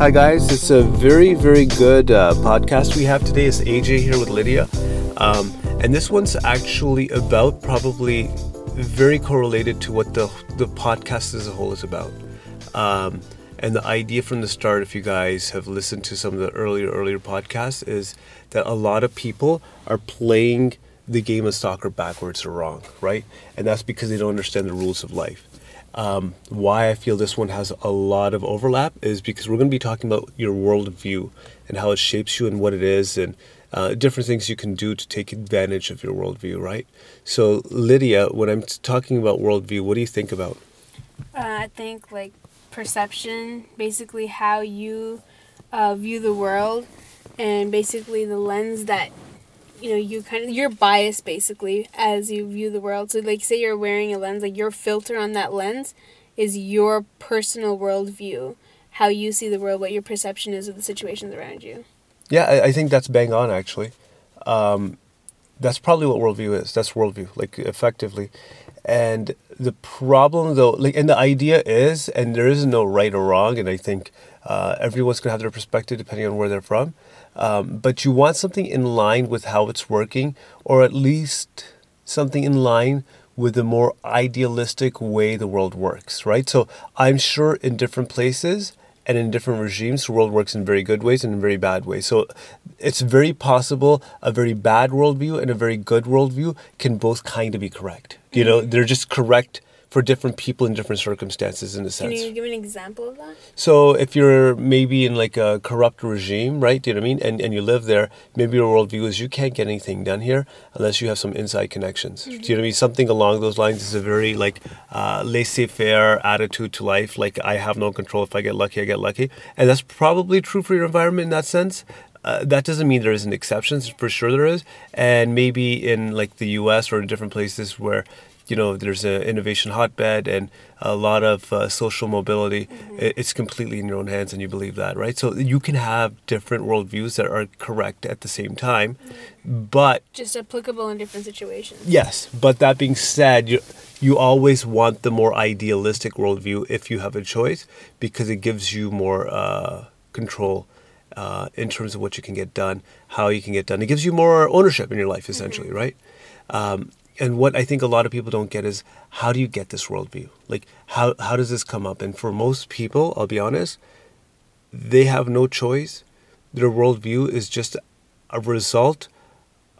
Hi, guys. It's a very, very good uh, podcast we have today. It's AJ here with Lydia. Um, and this one's actually about probably very correlated to what the, the podcast as a whole is about. Um, and the idea from the start, if you guys have listened to some of the earlier, earlier podcasts, is that a lot of people are playing the game of soccer backwards or wrong, right? And that's because they don't understand the rules of life. Um, why I feel this one has a lot of overlap is because we're going to be talking about your worldview and how it shapes you and what it is and uh, different things you can do to take advantage of your worldview, right? So, Lydia, when I'm talking about worldview, what do you think about? Uh, I think like perception, basically how you uh, view the world, and basically the lens that you know you kind of your bias basically as you view the world. So like say you're wearing a lens, like your filter on that lens is your personal worldview, how you see the world, what your perception is of the situations around you. Yeah, I, I think that's bang on actually. Um, that's probably what worldview is. That's worldview, like effectively. And the problem, though, like, and the idea is, and there is no right or wrong, and I think uh, everyone's gonna have their perspective depending on where they're from. Um, but you want something in line with how it's working, or at least something in line with the more idealistic way the world works, right? So I'm sure in different places and in different regimes, the world works in very good ways and in very bad ways. So it's very possible a very bad worldview and a very good worldview can both kind of be correct. You know, they're just correct for different people in different circumstances in a sense. Can you give an example of that? So if you're maybe in like a corrupt regime, right? Do you know what I mean? And and you live there, maybe your worldview is you can't get anything done here unless you have some inside connections. Mm-hmm. Do you know what I mean? Something along those lines is a very like uh, laissez-faire attitude to life. Like I have no control. If I get lucky, I get lucky, and that's probably true for your environment in that sense. Uh, that doesn't mean there isn't exceptions. For sure, there is, and maybe in like the U.S. or in different places where you know there's an innovation hotbed and a lot of uh, social mobility mm-hmm. it's completely in your own hands and you believe that right so you can have different worldviews that are correct at the same time mm-hmm. but just applicable in different situations yes but that being said you you always want the more idealistic worldview if you have a choice because it gives you more uh, control uh, in terms of what you can get done, how you can get done. It gives you more ownership in your life, essentially, mm-hmm. right? Um, and what I think a lot of people don't get is how do you get this worldview? Like how how does this come up? And for most people, I'll be honest, they have no choice. Their worldview is just a result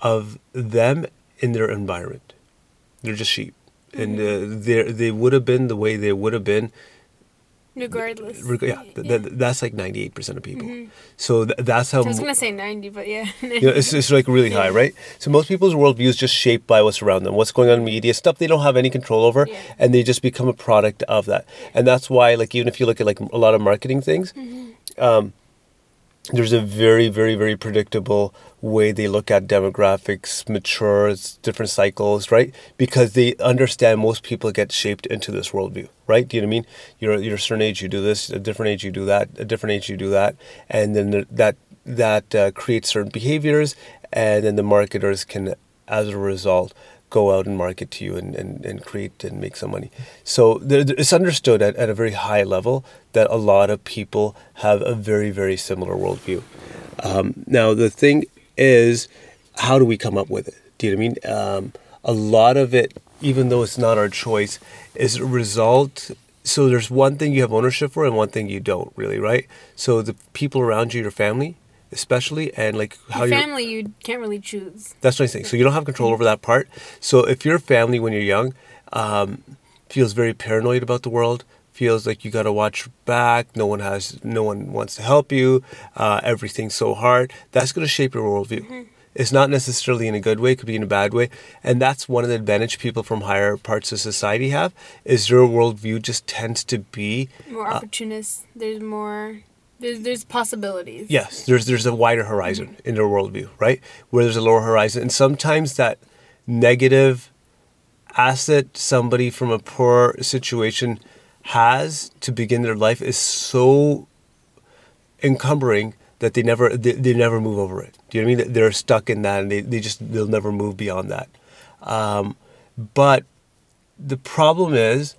of them in their environment. They're just sheep, mm-hmm. and uh, they they would have been the way they would have been regardless. Reg- yeah, th- yeah. Th- that's like ninety eight percent of people. Mm-hmm. So th- that's how. I was gonna say ninety, but yeah. you know, it's, it's like really high, right? So most people's worldview is just shaped by what's around them, what's going on in media, stuff they don't have any control over, yeah. and they just become a product of that. And that's why, like, even if you look at like a lot of marketing things. Mm-hmm. Um, there's a very, very, very predictable way they look at demographics, matures, different cycles, right? Because they understand most people get shaped into this worldview, right? Do you know what I mean? You're, you're a certain age, you do this, a different age, you do that, a different age, you do that. And then that, that uh, creates certain behaviors, and then the marketers can, as a result, go out and market to you and, and, and create and make some money. So there, it's understood at, at a very high level that a lot of people have a very, very similar worldview. Um, now, the thing is, how do we come up with it? Do you know what I mean? Um, a lot of it, even though it's not our choice, is a result. So there's one thing you have ownership for and one thing you don't really, right? So the people around you, your family, especially and like how your family you can't really choose. That's what i'm saying. So you don't have control over that part. So if your family when you're young um, feels very paranoid about the world feels like you got to watch back no one has no one wants to help you uh, everything's so hard that's going to shape your worldview. Mm-hmm. it's not necessarily in a good way it could be in a bad way and that's one of the advantage people from higher parts of society have is their worldview just tends to be more uh, opportunist uh, there's more there's there's possibilities. Yes, there's there's a wider horizon mm-hmm. in their worldview, right? Where there's a lower horizon, and sometimes that negative asset somebody from a poor situation has to begin their life is so encumbering that they never they, they never move over it. Do you know what I mean? They're stuck in that, and they, they just they'll never move beyond that. Um, but the problem is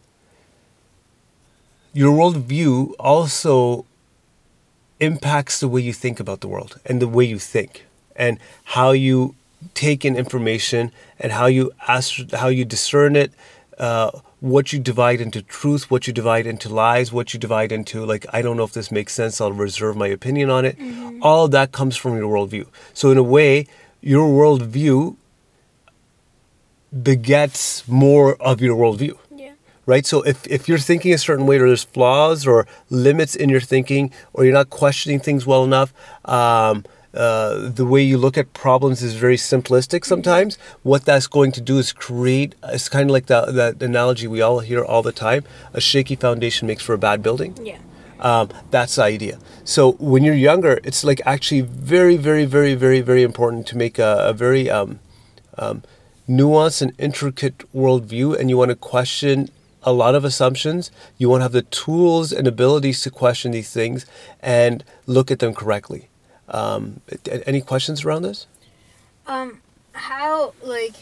your worldview also impacts the way you think about the world and the way you think and how you take in information and how you ask, how you discern it, uh, what you divide into truth, what you divide into lies, what you divide into like I don't know if this makes sense. I'll reserve my opinion on it. Mm-hmm. All of that comes from your worldview. So in a way, your worldview begets more of your worldview. Right? So if, if you're thinking a certain way or there's flaws or limits in your thinking or you're not questioning things well enough, um, uh, the way you look at problems is very simplistic sometimes. What that's going to do is create, it's kind of like that, that analogy we all hear all the time a shaky foundation makes for a bad building. Yeah. Um, that's the idea. So when you're younger, it's like actually very, very, very, very, very important to make a, a very um, um, nuanced and intricate worldview, and you want to question a lot of assumptions. You want to have the tools and abilities to question these things and look at them correctly. Um, any questions around this? Um, how like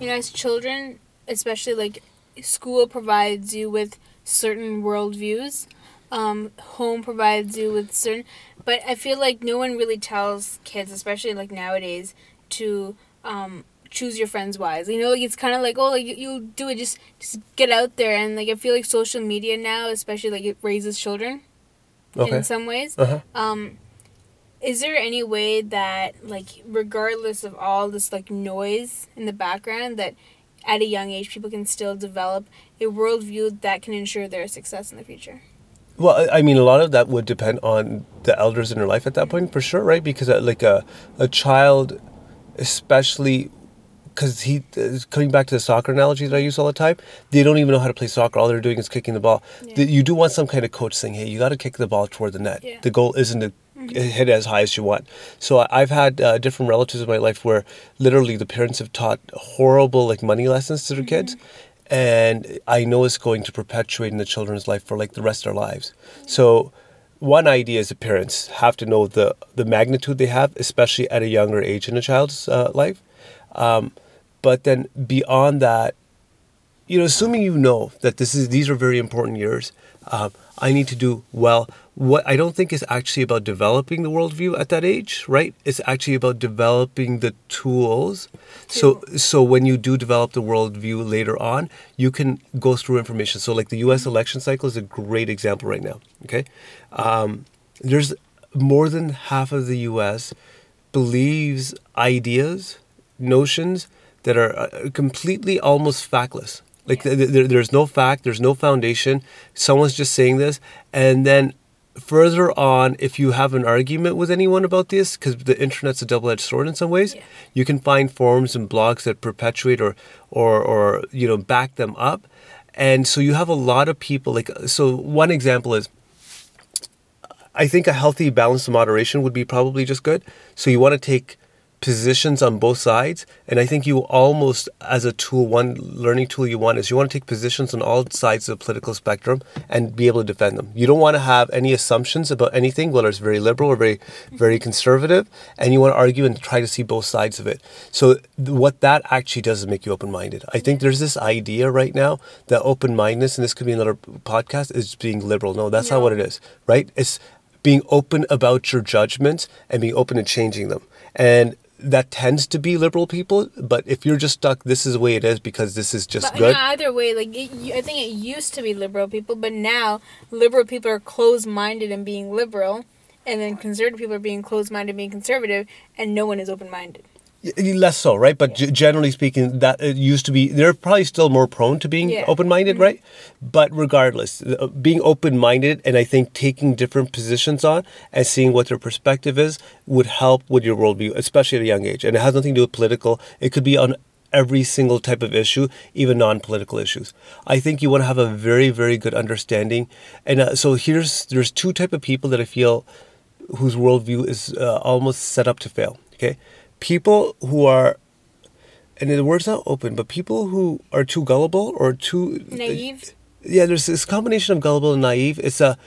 you know, as children, especially like school provides you with certain worldviews. Um, home provides you with certain, but I feel like no one really tells kids, especially like nowadays, to um, choose your friends wise. You know, like it's kind of like oh, like you, you do it, just just get out there, and like I feel like social media now, especially like it raises children. Okay. In some ways, uh-huh. um, is there any way that like regardless of all this like noise in the background that at a young age people can still develop a worldview that can ensure their success in the future well i mean a lot of that would depend on the elders in their life at that point for sure right because uh, like a, a child especially because he coming back to the soccer analogy that I use all the time, they don't even know how to play soccer. All they're doing is kicking the ball. Yeah. You do want some kind of coach saying, "Hey, you got to kick the ball toward the net. Yeah. The goal isn't to hit as high as you want. So I've had uh, different relatives in my life where literally the parents have taught horrible like money lessons to their mm-hmm. kids, and I know it's going to perpetuate in the children's life for like the rest of their lives. So one idea is the parents have to know the the magnitude they have, especially at a younger age in a child's uh, life. Um, but then beyond that, you know, assuming you know that this is these are very important years, uh, I need to do well. What I don't think is actually about developing the worldview at that age, right? It's actually about developing the tools. So, so when you do develop the worldview later on, you can go through information. So, like the U.S. election cycle is a great example right now. Okay, um, there's more than half of the U.S. believes ideas, notions that are uh, completely almost factless like yeah. there, there's no fact, there's no foundation. Someone's just saying this, and then further on, if you have an argument with anyone about this, because the internet's a double-edged sword in some ways, yeah. you can find forums and blogs that perpetuate or or or you know back them up, and so you have a lot of people. Like so, one example is. I think a healthy balance of moderation would be probably just good. So you want to take positions on both sides and i think you almost as a tool one learning tool you want is you want to take positions on all sides of the political spectrum and be able to defend them. You don't want to have any assumptions about anything whether it's very liberal or very very mm-hmm. conservative and you want to argue and try to see both sides of it. So what that actually does is make you open-minded. I think there's this idea right now that open-mindedness and this could be another podcast is being liberal. No that's no. not what it is right? It's being open about your judgments and being open to changing them. And that tends to be liberal people. But if you're just stuck, this is the way it is because this is just but, good. either way, like it, I think it used to be liberal people, but now liberal people are closed-minded and being liberal, and then conservative people are being closed-minded and being conservative, and no one is open-minded. Less so, right? But yeah. generally speaking, that it used to be. They're probably still more prone to being yeah. open-minded, mm-hmm. right? But regardless, uh, being open-minded and I think taking different positions on and seeing what their perspective is would help with your worldview, especially at a young age. And it has nothing to do with political. It could be on every single type of issue, even non-political issues. I think you want to have a very, very good understanding. And uh, so here's there's two type of people that I feel whose worldview is uh, almost set up to fail. Okay people who are and the word's not open, but people who are too gullible or too naive. Yeah, there's this combination of gullible and naive. It's a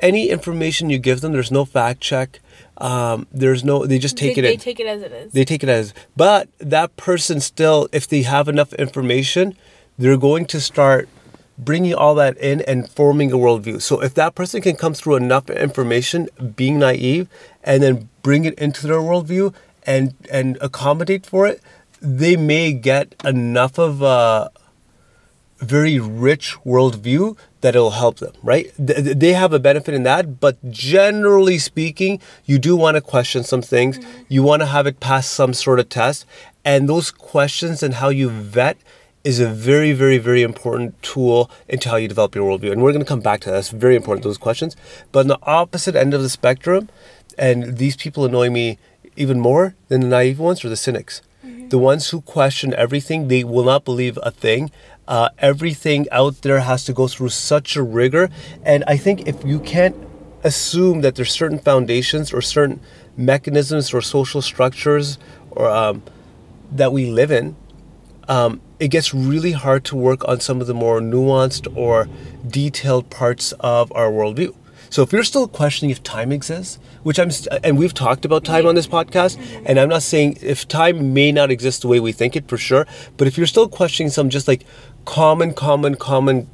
any information you give them, there's no fact check. Um, there's no, they just take they, it. They in. take it as it is. They take it as, but that person still, if they have enough information, they're going to start bringing all that in and forming a worldview. So if that person can come through enough information, being naive, and then bring it into their worldview and and accommodate for it, they may get enough of a very rich worldview that it'll help them, right? They have a benefit in that, but generally speaking, you do want to question some things. Mm-hmm. You want to have it pass some sort of test, and those questions and how you vet is a very, very, very important tool into how you develop your worldview. And we're going to come back to that. That's very important, those questions. But on the opposite end of the spectrum, and these people annoy me even more than the naive ones or the cynics. Mm-hmm. The ones who question everything, they will not believe a thing. Uh, everything out there has to go through such a rigor. And I think if you can't assume that there's certain foundations or certain mechanisms or social structures or um, that we live in, um, it gets really hard to work on some of the more nuanced or detailed parts of our worldview. So if you're still questioning if time exists, which I'm, st- and we've talked about time on this podcast, and I'm not saying if time may not exist the way we think it for sure, but if you're still questioning some just like common, common, common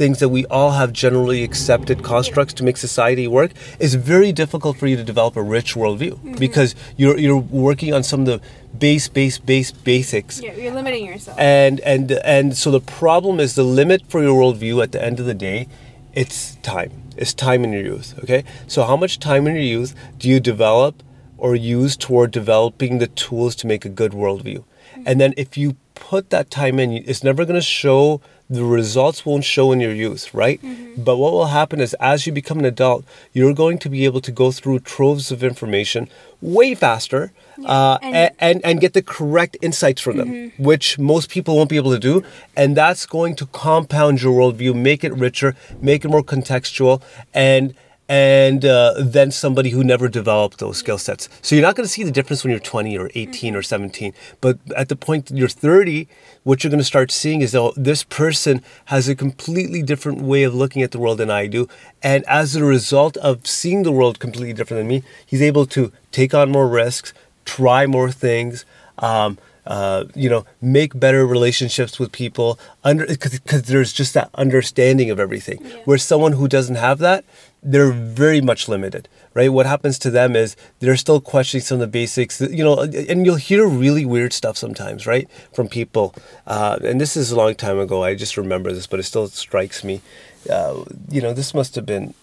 things that we all have generally accepted constructs to make society work, it's very difficult for you to develop a rich worldview mm-hmm. because you're you're working on some of the base, base, base basics. Yeah, you're limiting yourself. And and and so the problem is the limit for your worldview at the end of the day, it's time. It's time in your youth. Okay, so how much time in your youth do you develop or use toward developing the tools to make a good worldview? Mm-hmm. And then if you put that time in, it's never going to show the results won't show in your youth, right? Mm-hmm. But what will happen is as you become an adult, you're going to be able to go through troves of information way faster uh, and, and, and, get the correct insights from them, mm-hmm. which most people won't be able to do. And that's going to compound your worldview, make it richer, make it more contextual, and and uh, then somebody who never developed those skill sets. So you're not going to see the difference when you're 20 or 18 or 17. But at the point you're 30, what you're going to start seeing is oh, this person has a completely different way of looking at the world than I do. And as a result of seeing the world completely different than me, he's able to take on more risks, try more things. Um, uh, you know, make better relationships with people under because there's just that understanding of everything. Yeah. Where someone who doesn't have that, they're very much limited, right? What happens to them is they're still questioning some of the basics, you know, and you'll hear really weird stuff sometimes, right, from people. Uh, and this is a long time ago. I just remember this, but it still strikes me. Uh, you know, this must have been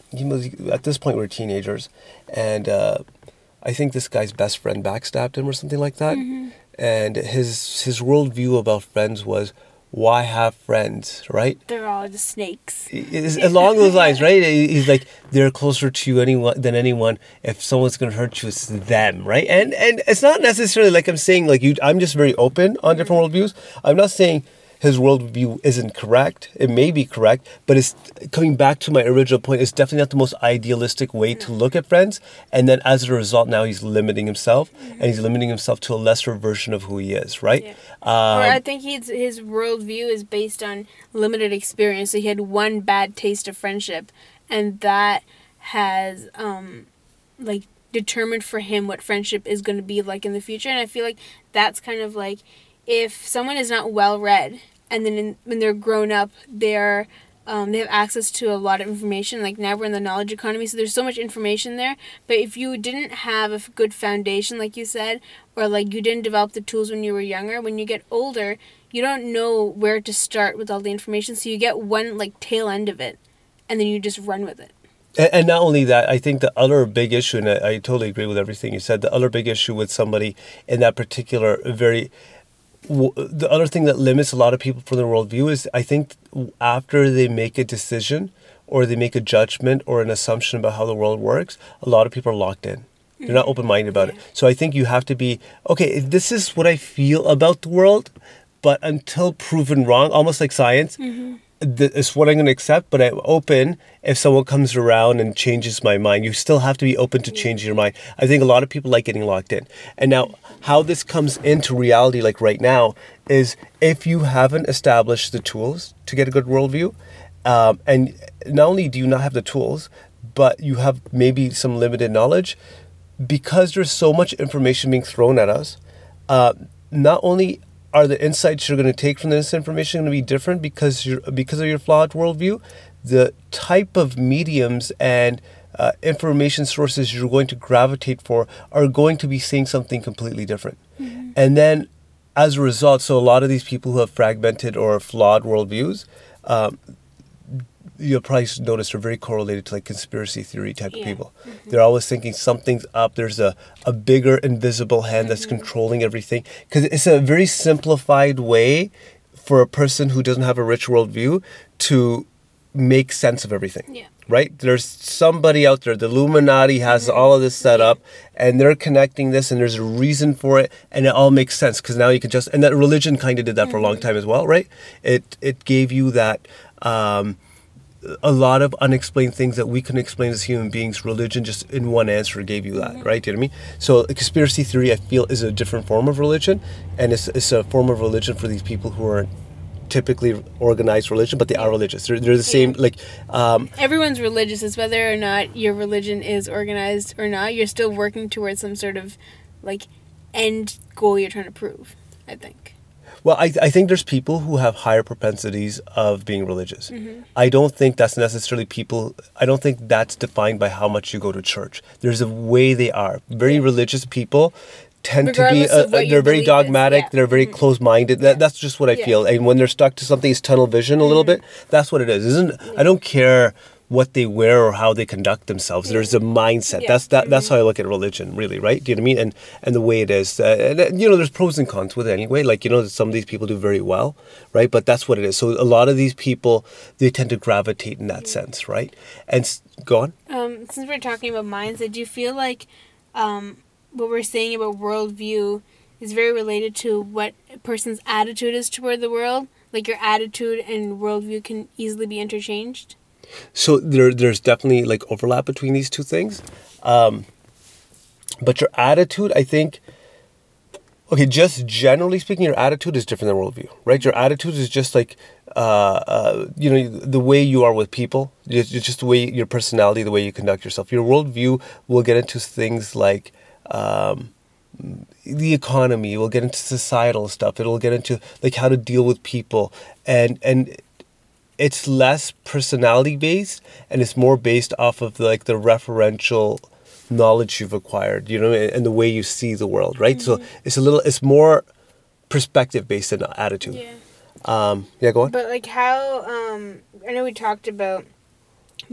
at this point we are teenagers, and uh, I think this guy's best friend backstabbed him or something like that. Mm-hmm. And his his worldview about friends was why have friends, right? They're all just snakes. It's along those lines, right? He's like they're closer to you anyone than anyone. If someone's gonna hurt you, it's them, right? And and it's not necessarily like I'm saying like you. I'm just very open on different worldviews. I'm not saying his worldview isn't correct. It may be correct, but it's coming back to my original point. It's definitely not the most idealistic way to look at friends. And then as a result, now he's limiting himself, and he's limiting himself to a lesser version of who he is, right? Yeah. Um, or I think he's his worldview is based on limited experience. So he had one bad taste of friendship, and that has um, like determined for him what friendship is going to be like in the future. And I feel like that's kind of like if someone is not well read and then in, when they're grown up they're um, they have access to a lot of information like now we're in the knowledge economy so there's so much information there but if you didn't have a good foundation like you said or like you didn't develop the tools when you were younger when you get older you don't know where to start with all the information so you get one like tail end of it and then you just run with it. And, not only that, I think the other big issue, and I, I, totally agree with everything you said, the other big issue with somebody in that particular very the other thing that limits a lot of people from their worldview is I think after they make a decision or they make a judgment or an assumption about how the world works, a lot of people are locked in. They're not mm-hmm. open minded about it. So I think you have to be okay, this is what I feel about the world, but until proven wrong, almost like science, mm-hmm it's what I'm going to accept, but I'm open if someone comes around and changes my mind. You still have to be open to changing your mind. I think a lot of people like getting locked in. And now, how this comes into reality, like right now, is if you haven't established the tools to get a good worldview, um, and not only do you not have the tools, but you have maybe some limited knowledge, because there's so much information being thrown at us, uh, not only are the insights you're going to take from this information going to be different because you're because of your flawed worldview? The type of mediums and uh, information sources you're going to gravitate for are going to be saying something completely different. Mm-hmm. And then, as a result, so a lot of these people who have fragmented or flawed worldviews, um, you'll probably notice are very correlated to like conspiracy theory type yeah. of people. Mm-hmm. They're always thinking something's up. There's a, a bigger invisible hand mm-hmm. that's controlling everything. Because it's a very simplified way for a person who doesn't have a rich worldview to make sense of everything. Yeah. Right? There's somebody out there, the Illuminati has mm-hmm. all of this set up and they're connecting this and there's a reason for it and it all makes sense because now you can just and that religion kind of did that for a long mm-hmm. time as well, right? It it gave you that um, a lot of unexplained things that we can explain as human beings. Religion just in one answer gave you that, mm-hmm. right? Do you know what I mean? So conspiracy theory, I feel, is a different form of religion, and it's, it's a form of religion for these people who aren't typically organized religion, but they are religious. They're, they're the same. Yeah. Like um, everyone's religious. Is whether or not your religion is organized or not. You're still working towards some sort of like end goal you're trying to prove. I think. Well, I, I think there's people who have higher propensities of being religious. Mm-hmm. I don't think that's necessarily people, I don't think that's defined by how much you go to church. There's a way they are. Very yeah. religious people tend Regardless to be, uh, they're very dogmatic, yeah. they're very mm-hmm. closed minded. That, that's just what I feel. And when they're stuck to something, it's tunnel vision a little mm-hmm. bit. That's what it is. Isn't, I don't care what they wear or how they conduct themselves. There's a mindset. Yeah. That's that. Mm-hmm. That's how I look at religion, really, right? Do you know what I mean? And and the way it is, uh, and, you know, there's pros and cons with it anyway. Like you know, some of these people do very well, right? But that's what it is. So a lot of these people they tend to gravitate in that mm-hmm. sense, right? And go on. Um, since we're talking about mindset, do you feel like um, what we're saying about worldview is very related to what a person's attitude is toward the world? Like your attitude and worldview can easily be interchanged. So there, there's definitely like overlap between these two things. Um, but your attitude, I think, okay, just generally speaking, your attitude is different than worldview, right? Your attitude is just like, uh, uh, you know, the way you are with people, it's just the way your personality, the way you conduct yourself. Your worldview will get into things like, um, the economy we'll get into societal stuff it'll get into like how to deal with people and and it's less personality based and it's more based off of like the referential knowledge you've acquired you know and the way you see the world right? Mm-hmm. so it's a little it's more perspective based than attitude. Yeah. Um yeah go on. But like how um i know we talked about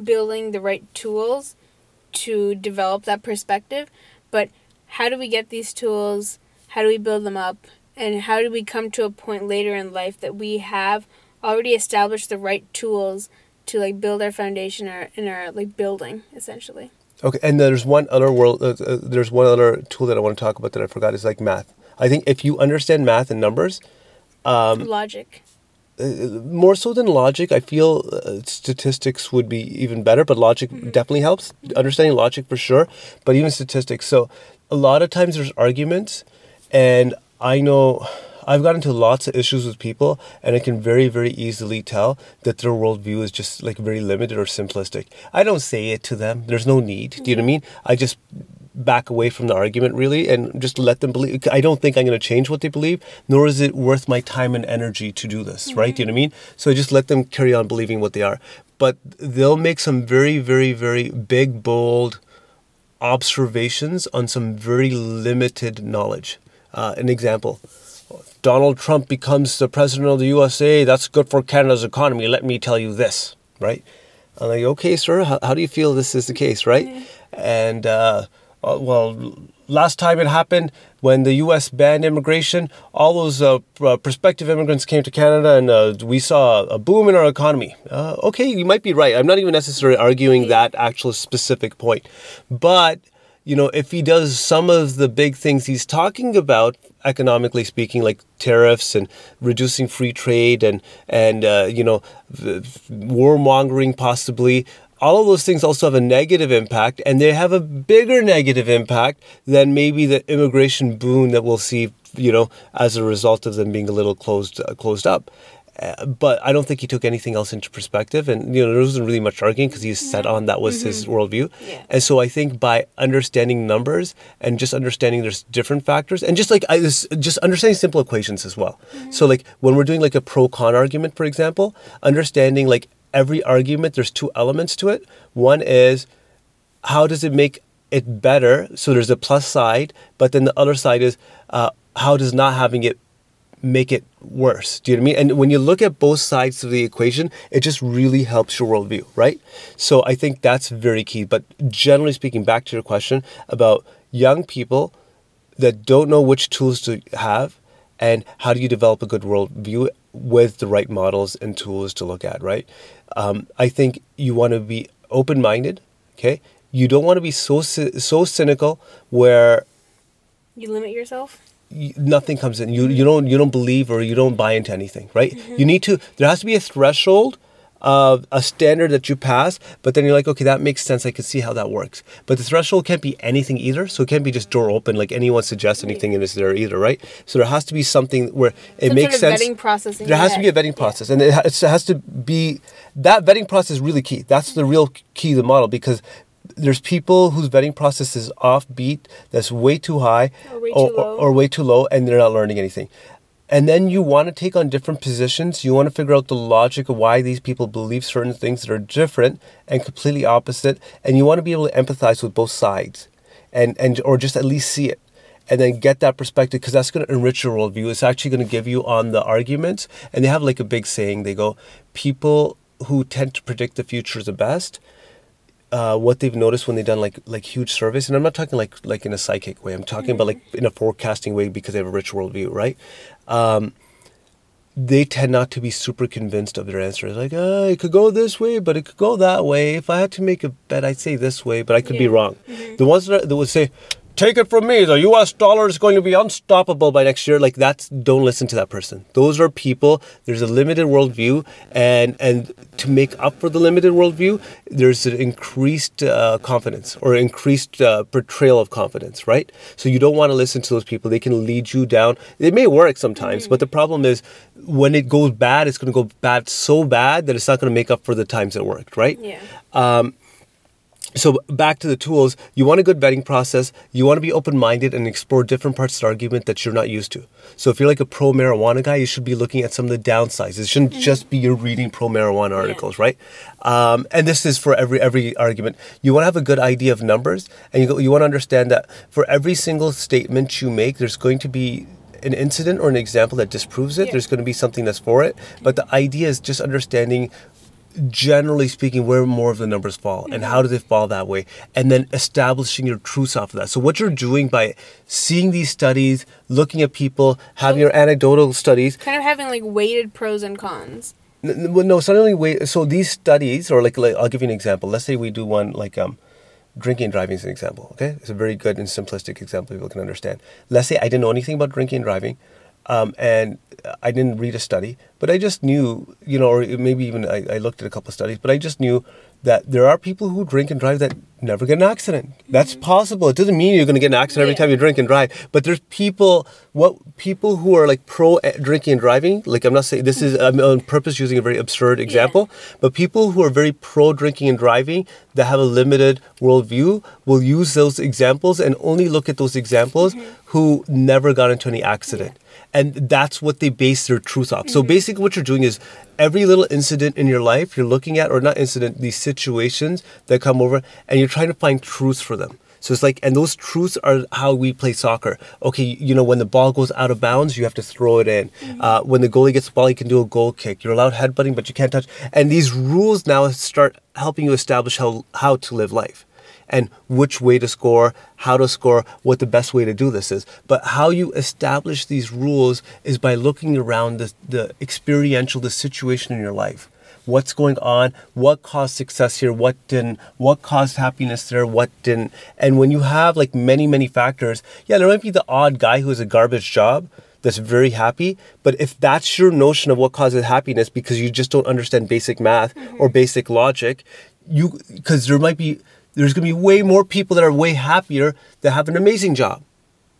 building the right tools to develop that perspective but how do we get these tools? How do we build them up? And how do we come to a point later in life that we have already established the right tools to like build our foundation or in our like building essentially. Okay, and there's one other world. Uh, uh, there's one other tool that I want to talk about that I forgot is like math. I think if you understand math and numbers, um, logic. Uh, more so than logic, I feel uh, statistics would be even better. But logic mm-hmm. definitely helps. Understanding logic for sure, but even statistics. So a lot of times there's arguments, and I know I've gotten into lots of issues with people, and I can very, very easily tell that their worldview is just like very limited or simplistic. I don't say it to them. There's no need. Do you know what I mean? I just back away from the argument really and just let them believe i don't think i'm going to change what they believe nor is it worth my time and energy to do this mm-hmm. right do you know what i mean so I just let them carry on believing what they are but they'll make some very very very big bold observations on some very limited knowledge uh, an example Donald Trump becomes the president of the USA, that's good for Canada's economy. Let me tell you this, right? I'm like, okay, sir, how, how do you feel this is the case, right? Mm-hmm. And, uh, uh, well, last time it happened when the U.S. banned immigration, all those uh, uh, prospective immigrants came to Canada, and uh, we saw a boom in our economy. Uh, okay, you might be right. I'm not even necessarily arguing that actual specific point, but you know, if he does some of the big things he's talking about, economically speaking, like tariffs and reducing free trade and and uh, you know, warmongering possibly, all of those things also have a negative impact, and they have a bigger negative impact than maybe the immigration boom that we'll see, you know, as a result of them being a little closed uh, closed up. Uh, but I don't think he took anything else into perspective, and you know there wasn't really much arguing because he's set on that was his worldview. Yeah. And so I think by understanding numbers and just understanding there's different factors, and just like I this, just understanding simple equations as well. So like when we're doing like a pro con argument, for example, understanding like every argument there's two elements to it. One is how does it make it better? So there's a plus side, but then the other side is uh, how does not having it make it worse? Do you know what I mean? And when you look at both sides of the equation, it just really helps your worldview, right? So I think that's very key. But generally speaking, back to your question about young people that don't know which tools to have and how do you develop a good worldview with the right models and tools to look at, right? Um, I think you want to be open minded, okay? You don't want to be so so cynical where You limit yourself. Nothing comes in. You you don't you don't believe or you don't buy into anything, right? Mm-hmm. You need to. There has to be a threshold of a standard that you pass, but then you're like, okay, that makes sense. I can see how that works. But the threshold can't be anything either. So it can't be just door open, like anyone suggests anything and it's there either, right? So there has to be something where it Some makes sort of sense. vetting process there has to be a vetting process, and it has, it has to be that vetting process is really key. That's the real key to the model because. There's people whose vetting process is offbeat, that's way too high, Or way or, too low. or way too low, and they're not learning anything. And then you want to take on different positions. You want to figure out the logic of why these people believe certain things that are different and completely opposite. And you want to be able to empathize with both sides, and and or just at least see it, and then get that perspective because that's going to enrich your worldview. It's actually going to give you on the arguments. And they have like a big saying. They go, people who tend to predict the future is the best uh, what they've noticed when they've done like like huge surveys, and I'm not talking like like in a psychic way. I'm talking about like in a forecasting way because they have a rich worldview, right? Um, they tend not to be super convinced of their answers. Like, uh, it could go this way, but it could go that way. If I had to make a bet, I'd say this way, but I could be Yeah. wrong. The ones that, that would say, "Take it from me, the U.S. dollar is going to be unstoppable by next year," like that's don't listen to that person. Those are people. There's a limited worldview, and and to make up for the limited worldview, there's an increased uh, confidence or increased uh, portrayal of confidence, right? So you don't want to listen to those people. They can lead you down. It may work sometimes, but the problem is when it goes bad, it's going to go bad so bad that it's not going to make up for the times it worked, right? Yeah. So back to the tools, you want a good vetting process. You want to be open-minded and explore different parts of the argument that you're not used to. So if you're like a pro marijuana guy, you should be looking at some of the downsides. It shouldn't just be you're reading pro marijuana articles, right? Um, and this is for every every argument. You want to have a good idea of numbers, and you go, you want to understand that for every single statement you make, there's going to be an incident or an example that disproves it. Yeah. There's going to be something that's for it. But the idea is just understanding generally speaking, where more of the numbers fall and how do they fall that way, and then establishing your truths off of that. So, what you're doing by seeing these studies, looking at people, having your anecdotal studies, Kind of having like weighted pros and cons. Well, no, suddenly wait. So these studies, or like, like, I'll give you an example. Let's say we do one like um, drinking and driving is an example. Okay, it's a very good and simplistic example people can understand. Let's say I didn't know anything about drinking and driving, um, and I didn't read a study, but I just knew, you know, or maybe even I, I looked at a couple of studies, but I just knew that there are people who drink and drive that never get an accident. That's possible. It doesn't mean you're going to get an accident every time you drink and drive, but there's people, what people who are like pro eh, drinking and driving. Like I'm not saying this is I'm on purpose using a very absurd example, but people who are very pro drinking and driving that have a limited worldview will use those examples and only look at those examples who never got into any accident. And that's what they base their truth off. So basically, what you're doing is every little incident in your life you're looking at, or not incident, these situations that come over, and you're trying to find truths for them. So it's like, and those truths are how we play soccer. Okay, you know, when the ball goes out of bounds, you have to throw it in. Uh, when the goalie gets the ball, you can do a goal kick. You're allowed headbutting, but you can't touch. And these rules now start helping you establish how how to live life and which way to score, how to score, what the best way to do this is. But how you establish these rules is by looking around the, the experiential, the situation in your life. What's going on? What caused success here? What didn't? What caused happiness there? What didn't? And when you have like many, many factors, yeah, there might be the odd guy who has a garbage job that's very happy. But if that's your notion of what causes happiness because you just don't understand basic math or mm-hmm. basic logic, you because there might be there's going to be way more people that are way happier that have an amazing job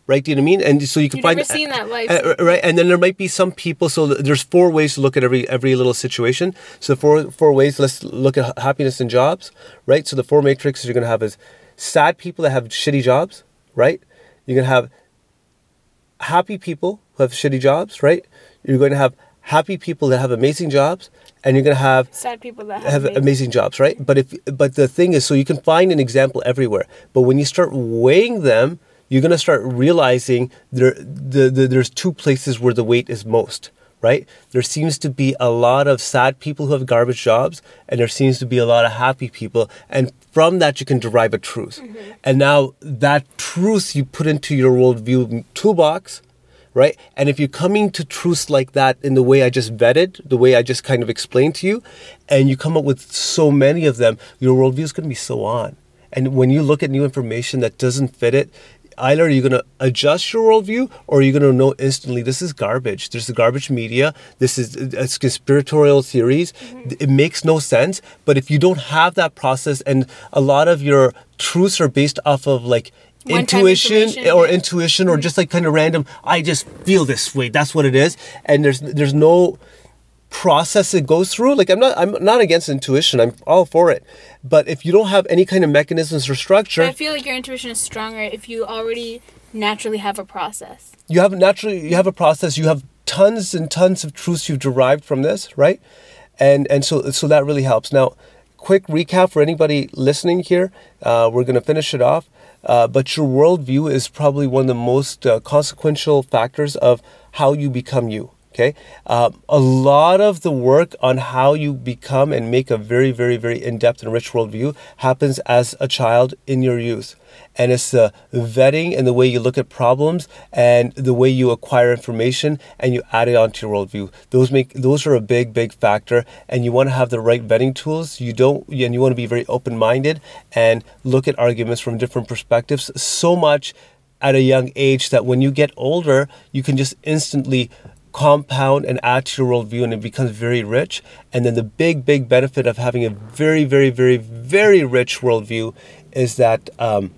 right? Do you know what I mean? And so you can You've find never seen that life. uh, right? And then there might be some people. So there's four ways to look at every every little situation. So four four ways. Let's look at happiness and jobs, right? So the four matrices you're gonna have is sad people that have shitty jobs, right? You're gonna have happy people who have shitty jobs, right? You're going to have happy people that have amazing jobs, and you're going to have Sad people that have have, amazing- amazing jobs, right? But if but the thing is, so you can find an example everywhere. But when you start weighing them, you're gonna start realizing there the, the there's two places where the weight is most. Right? There seems to be a lot of sad people who have garbage jobs, and there seems to be a lot of happy people. And from that, you can derive a truth. Mm-hmm. And now that truth you put into your worldview toolbox, right? And if you're coming to truths like that in the way I just vetted, the way I just kind of explained to you, and you come up with so many of them, your worldview is going to be so on. And when you look at new information that doesn't fit it, either are you're going to adjust your worldview or are you're going to know instantly this is garbage. There's the garbage media. This is it's conspiratorial theories. Mm-hmm. It makes no sense. But if you don't have that process and a lot of your truths are based off of like intuition or intuition or just like kind of random i just feel this way that's what it is. And there's there's no process it goes through. Like i'm not i'm not against intuition. I'm all for it. But if you don't have any kind of mechanisms or But I feel like your intuition is stronger if you already naturally have a process. you have naturally you have a process. You have tons and tons of truths you've derived from this right? And and so so that really helps. Now quick recap for anybody listening here. Uh, we're going to finish it off uh, but your worldview is probably one of the most uh, consequential factors of how you become you okay? Um, a lot of the work on how you become and make a very very very in-depth and rich worldview happens as a child in your youth and it's the vetting and the way you look at problems and the way you acquire information and you add it onto your worldview. Those make those are a big big factor. And you want to have the right vetting tools. You don't and you want to be very open-minded and look at arguments from different perspectives so much at a young age that when you get older you can just instantly compound and add to your worldview and it becomes very rich. And then the big, big benefit of having a very, very, very, very rich worldview is that um,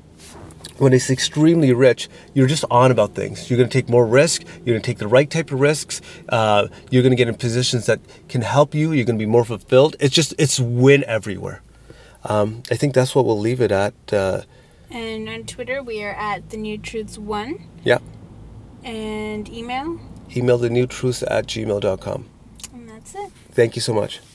when it's extremely rich, you're just on about things. You're going to take more risk. You're going to take the right type of risks. Uh, you're going to get in positions that can help you. You're going to be more fulfilled. It's just, it's win everywhere. Um, I think that's what we'll leave it at. Uh, And on Twitter, we are at the New Truths One, yeah. and email, Email the new truths at gmail.com. and that's it. Thank you so much.